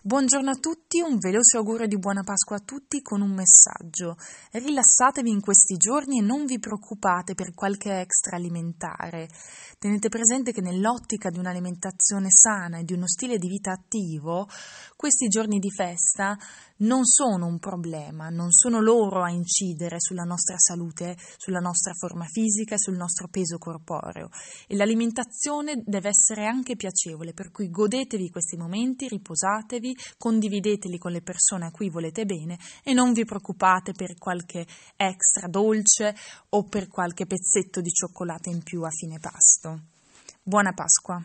Buongiorno a tutti, un veloce augurio di buona Pasqua a tutti con un messaggio. Rilassatevi in questi giorni e non vi preoccupate per qualche extra alimentare. Tenete presente che nell'ottica di un'alimentazione sana e di uno stile di vita attivo, questi giorni di festa non sono un problema, non sono loro a incidere sulla nostra salute, sulla nostra forma fisica e sul nostro peso corporeo. E l'alimentazione deve essere anche piacevole, per cui godetevi questi momenti, riposatevi ricordatevi, condivideteli con le persone a cui volete bene e non vi preoccupate per qualche extra dolce o per qualche pezzetto di cioccolato in più a fine pasto. Buona Pasqua!